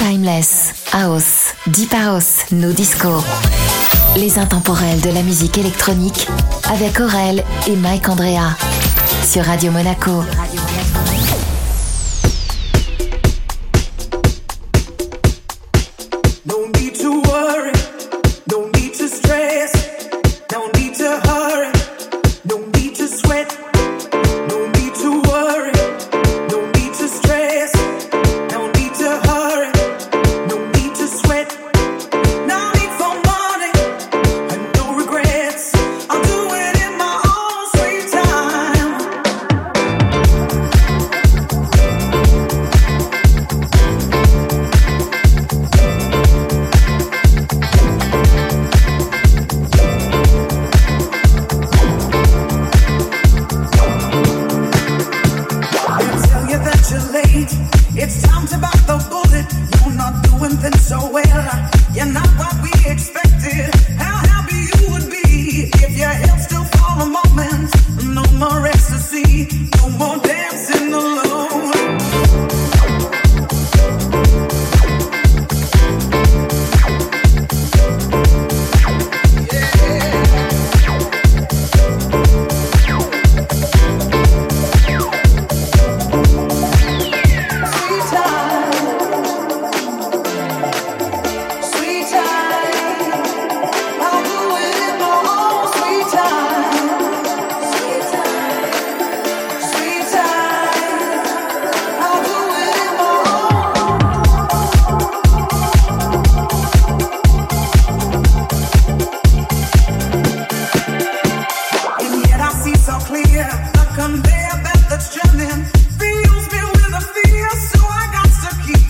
Timeless, House, Deep House, No Disco. Les intemporels de la musique électronique avec Aurel et Mike Andrea sur Radio Monaco.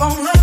on love.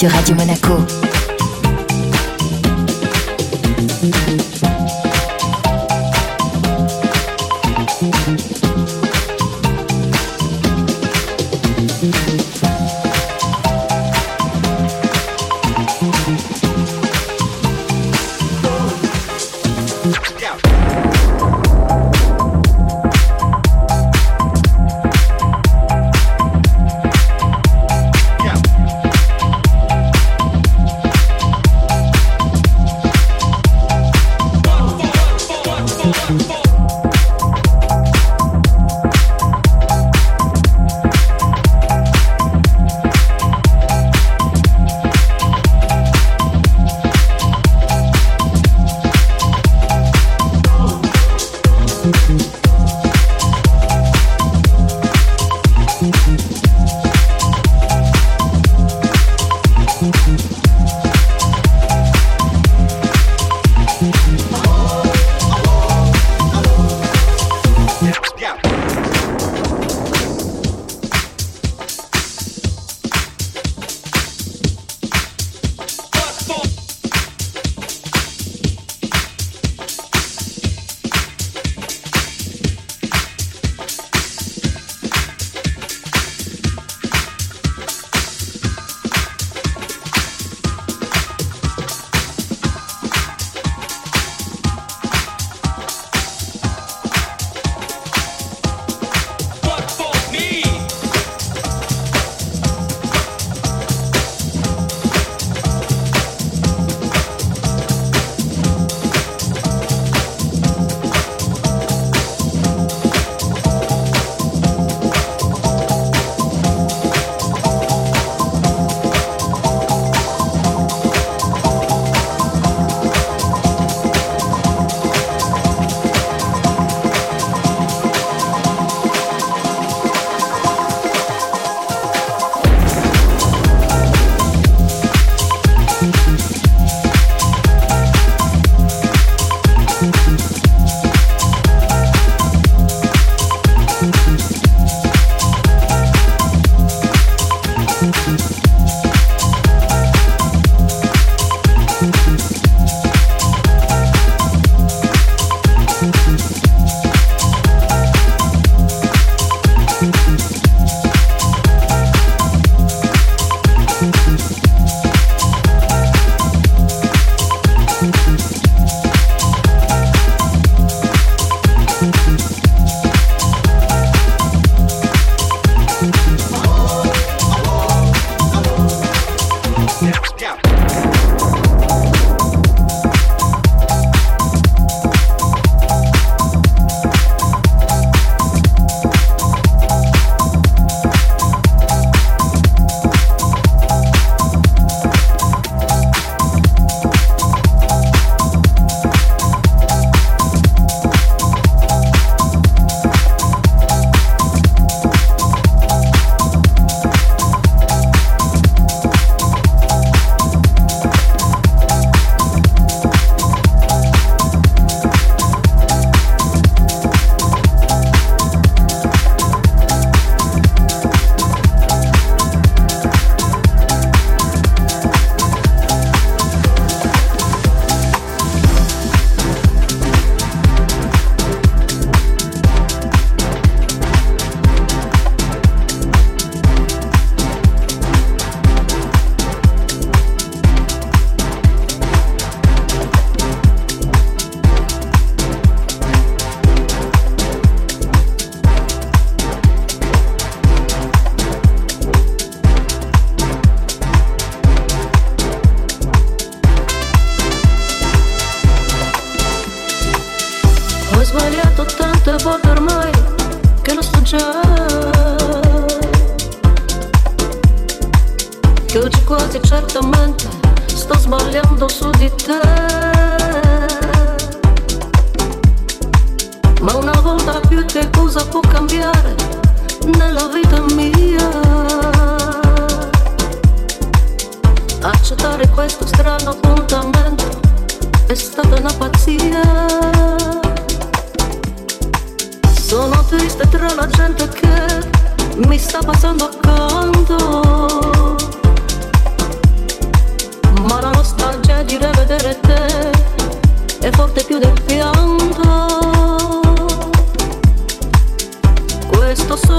Sur Radio Monaco.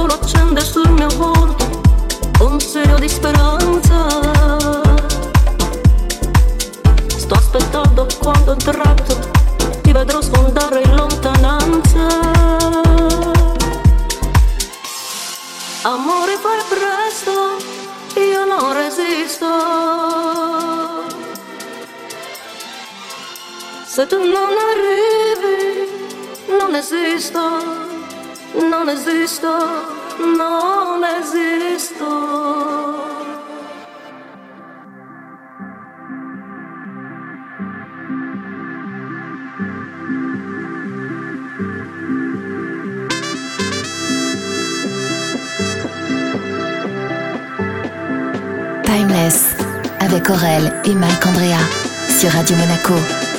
solo accende sul mio volto un serio di speranza. Sto aspettando quando tratto ti vedrò sfondare in lontananza. Amore fai presto, io non resisto. Se tu non arrivi, non esisto, non esisto. Timeless avec Aurel et Mike Andrea sur Radio Monaco.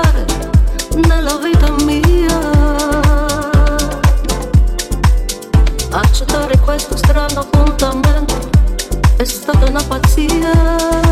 fare nella vita mia. Accettare questo strano appuntamento è stata una pazzia.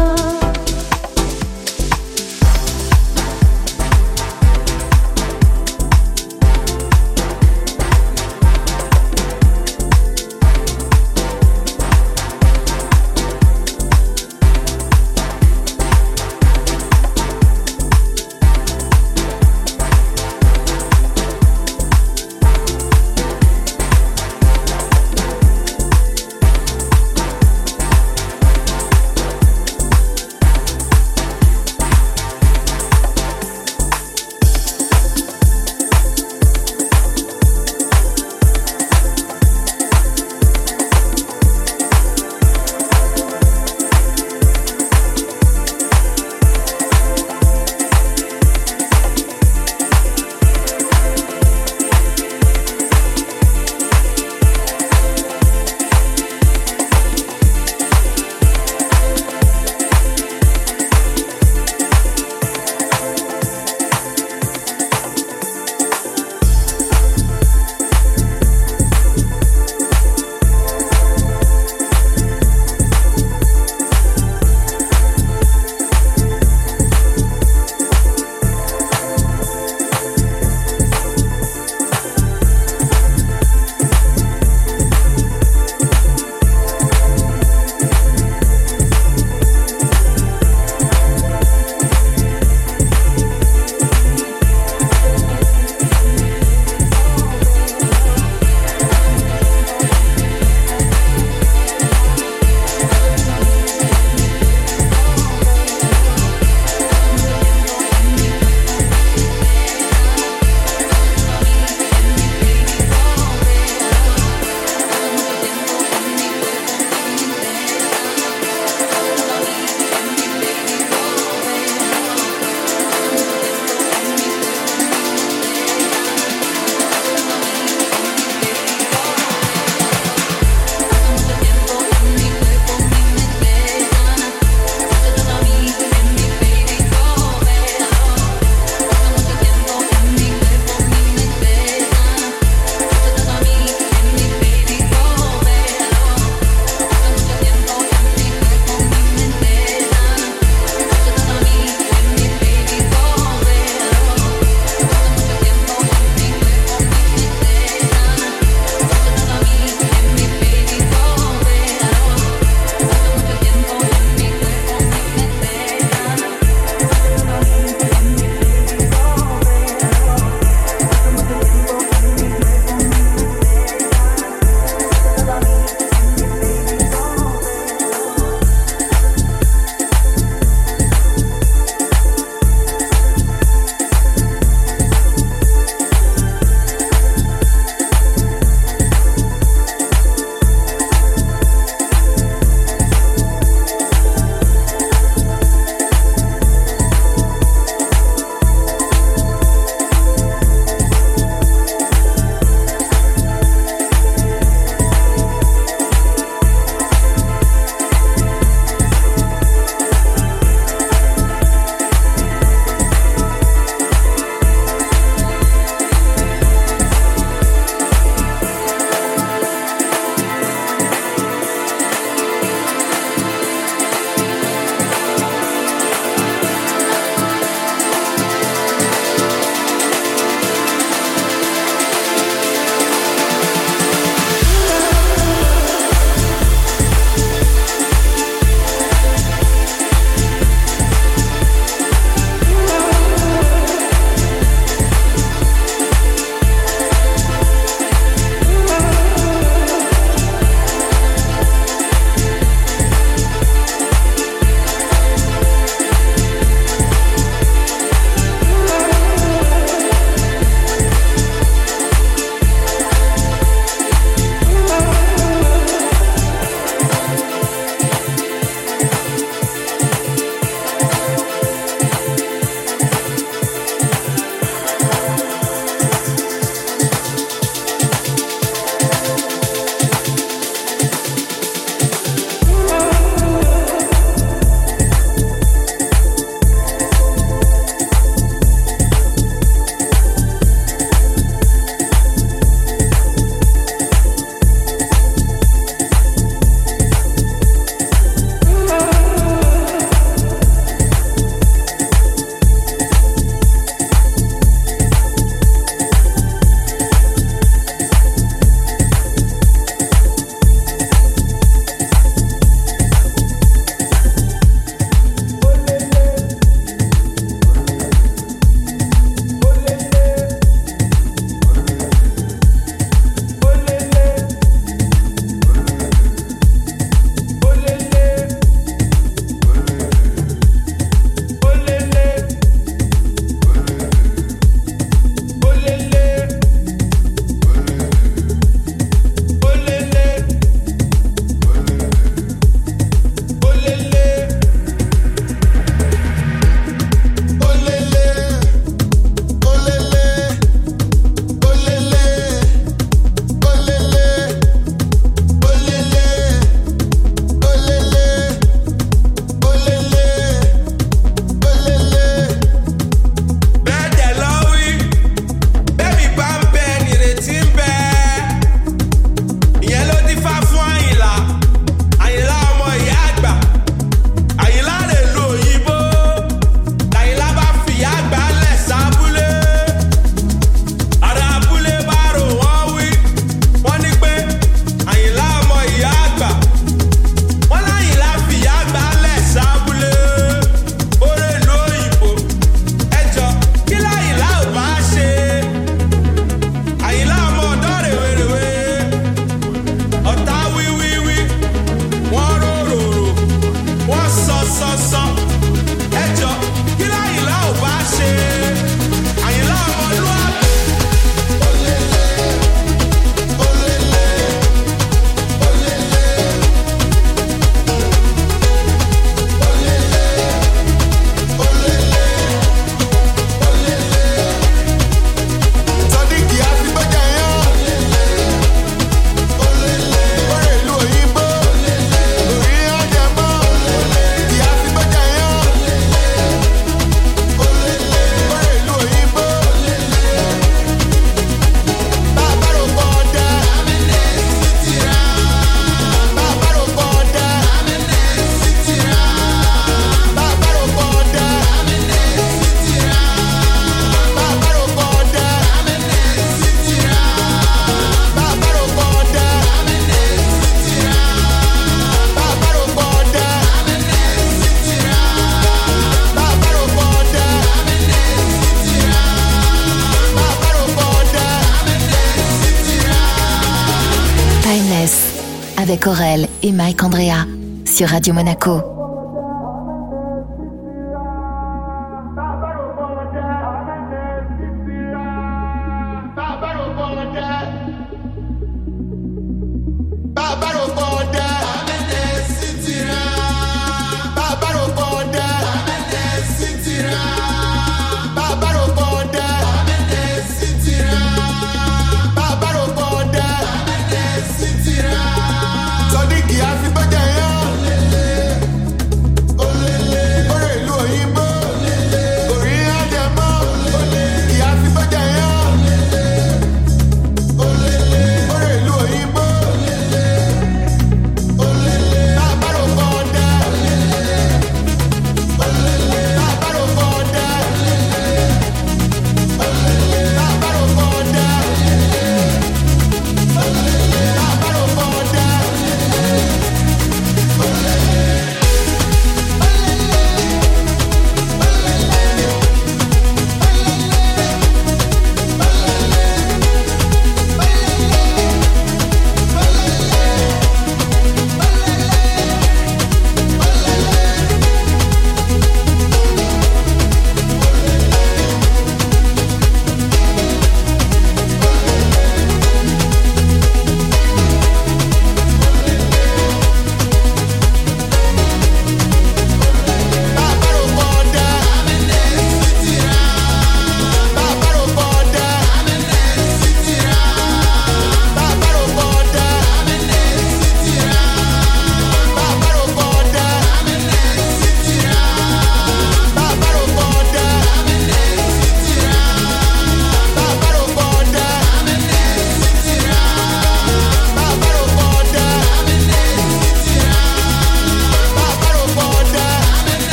Aurel et Mike Andrea sur Radio Monaco.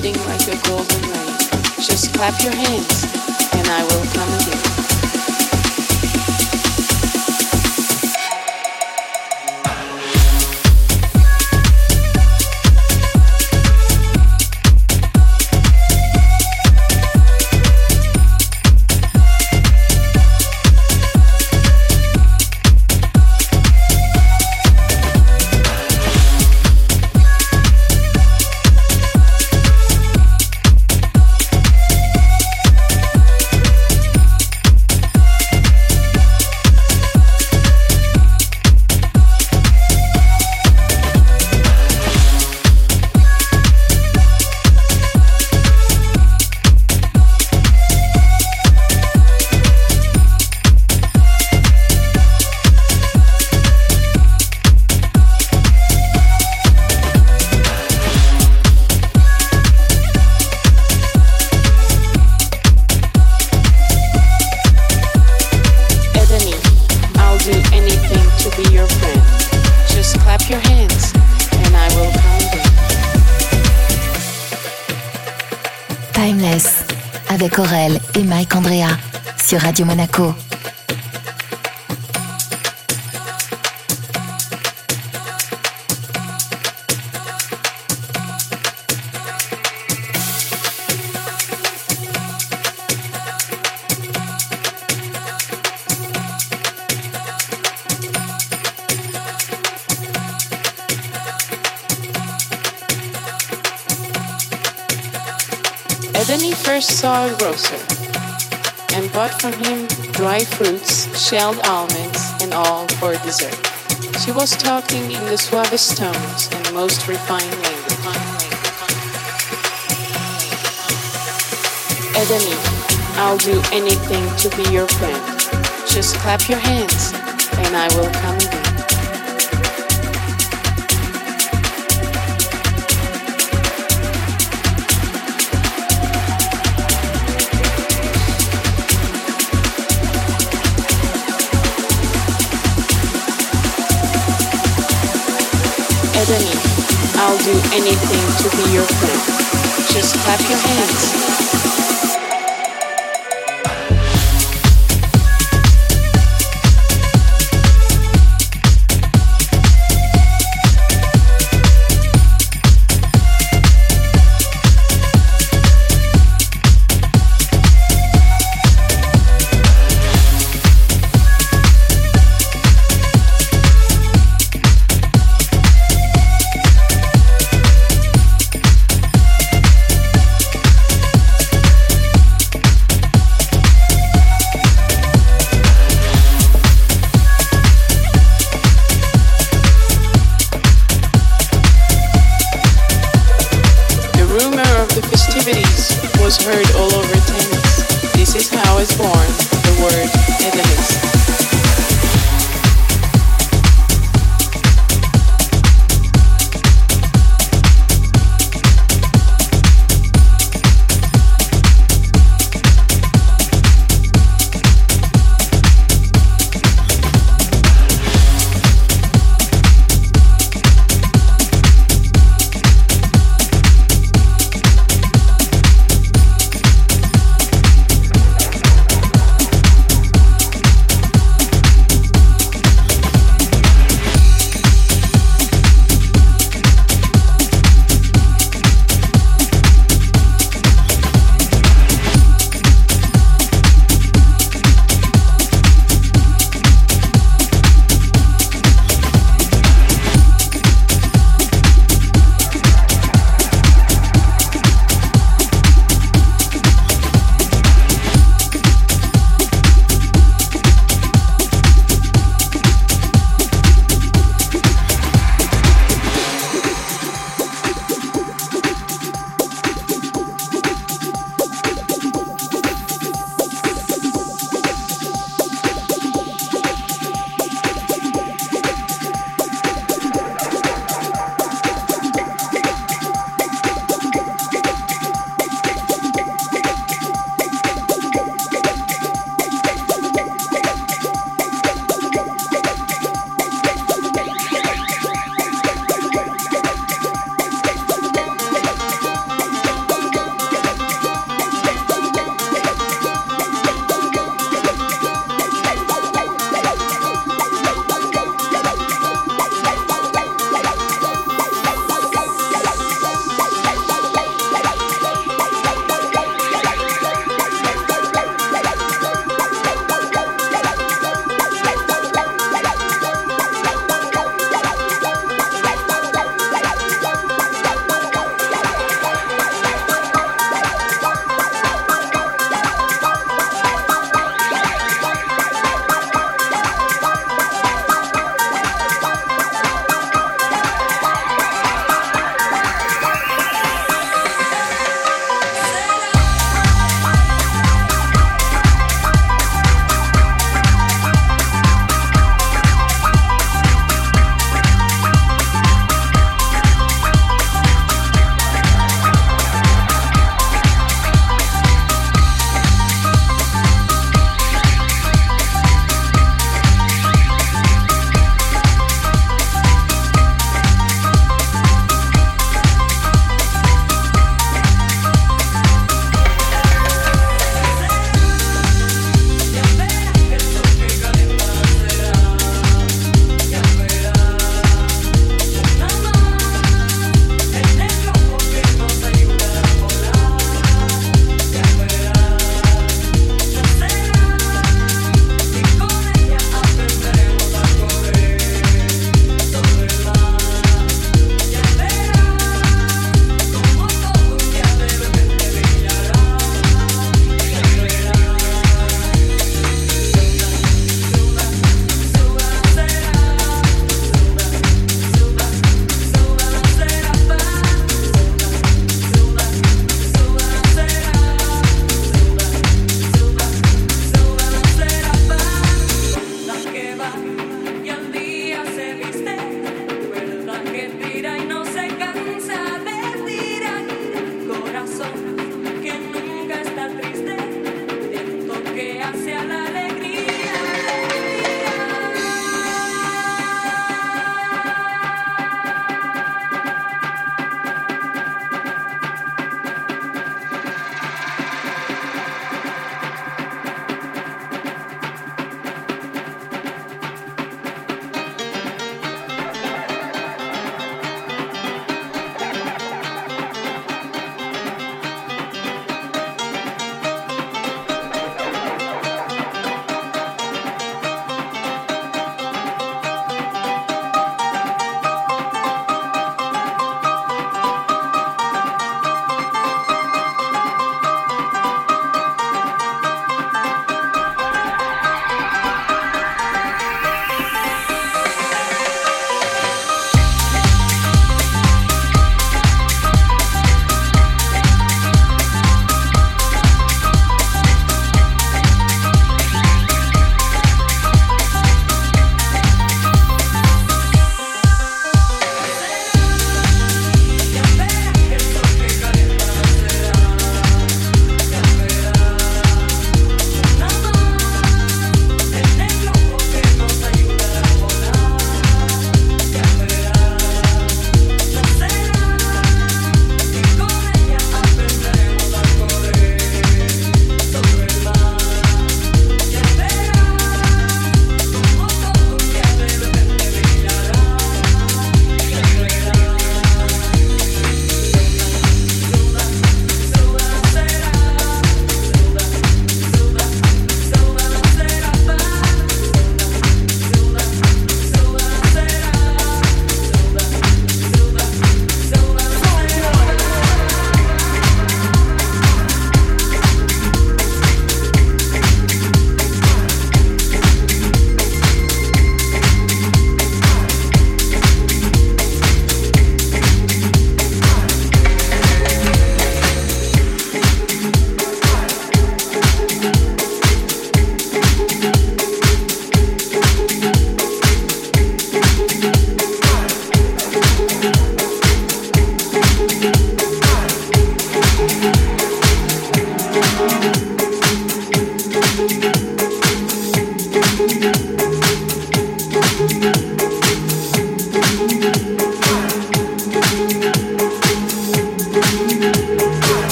Floating like a golden rain. Just clap your hands, Radio Monaco. Edeni first saw grocer from him dry fruits, shelled almonds, and all for dessert. She was talking in the suavest tones and most refined language. Edeni, I'll do anything to be your friend. Just clap your hands, and I will come do anything to be your friend. Just clap your hands.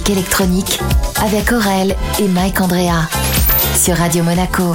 Électronique avec Aurel et Mike Andrea sur Radio Monaco.